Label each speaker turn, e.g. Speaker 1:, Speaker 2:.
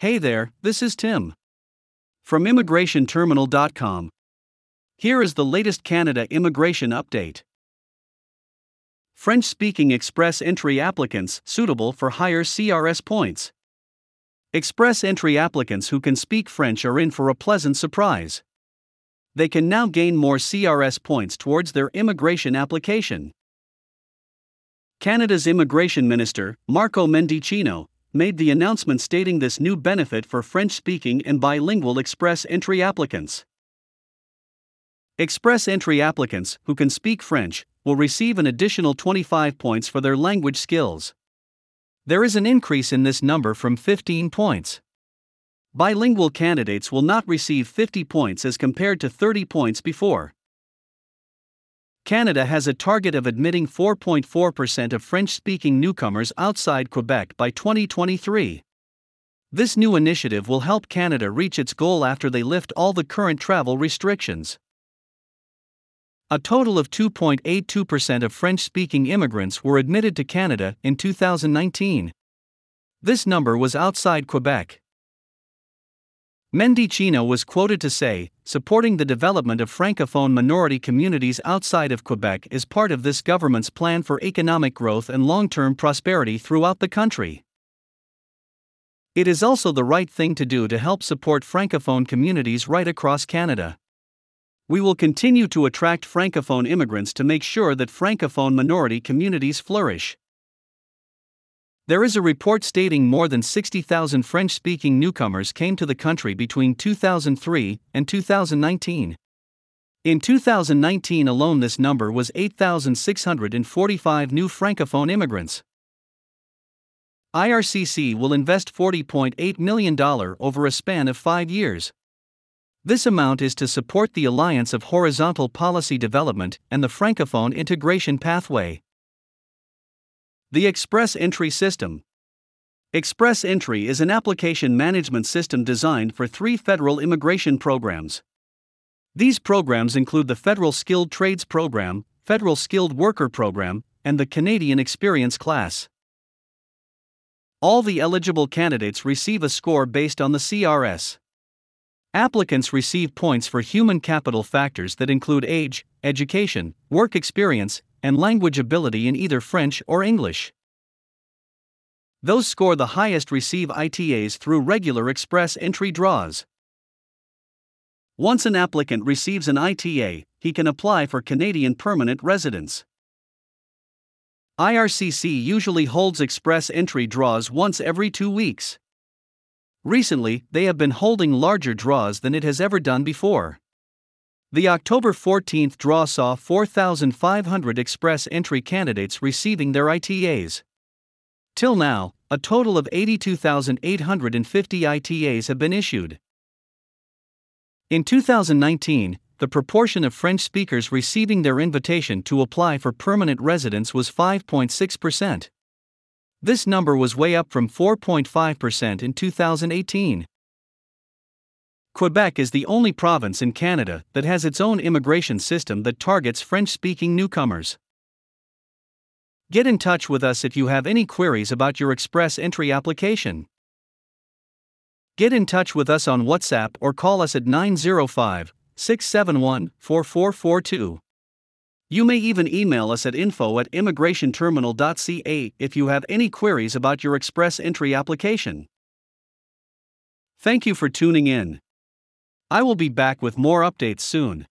Speaker 1: Hey there, this is Tim. From ImmigrationTerminal.com. Here is the latest Canada immigration update. French speaking express entry applicants suitable for higher CRS points. Express entry applicants who can speak French are in for a pleasant surprise. They can now gain more CRS points towards their immigration application. Canada's Immigration Minister, Marco Mendicino, made the announcement stating this new benefit for French speaking and bilingual express entry applicants. Express entry applicants, who can speak French, will receive an additional 25 points for their language skills. There is an increase in this number from 15 points. Bilingual candidates will not receive 50 points as compared to 30 points before. Canada has a target of admitting 4.4% of French speaking newcomers outside Quebec by 2023. This new initiative will help Canada reach its goal after they lift all the current travel restrictions. A total of 2.82% of French speaking immigrants were admitted to Canada in 2019. This number was outside Quebec. Mendicino was quoted to say, supporting the development of francophone minority communities outside of Quebec is part of this government's plan for economic growth and long term prosperity throughout the country. It is also the right thing to do to help support francophone communities right across Canada. We will continue to attract francophone immigrants to make sure that francophone minority communities flourish. There is a report stating more than 60,000 French speaking newcomers came to the country between 2003 and 2019. In 2019 alone, this number was 8,645 new Francophone immigrants. IRCC will invest $40.8 million over a span of five years. This amount is to support the Alliance of Horizontal Policy Development and the Francophone Integration Pathway. The Express Entry System Express Entry is an application management system designed for three federal immigration programs. These programs include the Federal Skilled Trades Program, Federal Skilled Worker Program, and the Canadian Experience Class. All the eligible candidates receive a score based on the CRS. Applicants receive points for human capital factors that include age, education, work experience, and language ability in either French or English. Those score the highest receive ITAs through regular express entry draws. Once an applicant receives an ITA, he can apply for Canadian permanent residence. IRCC usually holds express entry draws once every two weeks. Recently, they have been holding larger draws than it has ever done before. The October 14th draw saw 4,500 express entry candidates receiving their ITAs. Till now, a total of 82,850 ITAs have been issued. In 2019, the proportion of French speakers receiving their invitation to apply for permanent residence was 5.6%. This number was way up from 4.5% in 2018. Quebec is the only province in Canada that has its own immigration system that targets French speaking newcomers. Get in touch with us if you have any queries about your express entry application. Get in touch with us on WhatsApp or call us at 905 671 4442. You may even email us at info at immigrationterminal.ca if you have any queries about your express entry application. Thank you for tuning in. I will be back with more updates soon.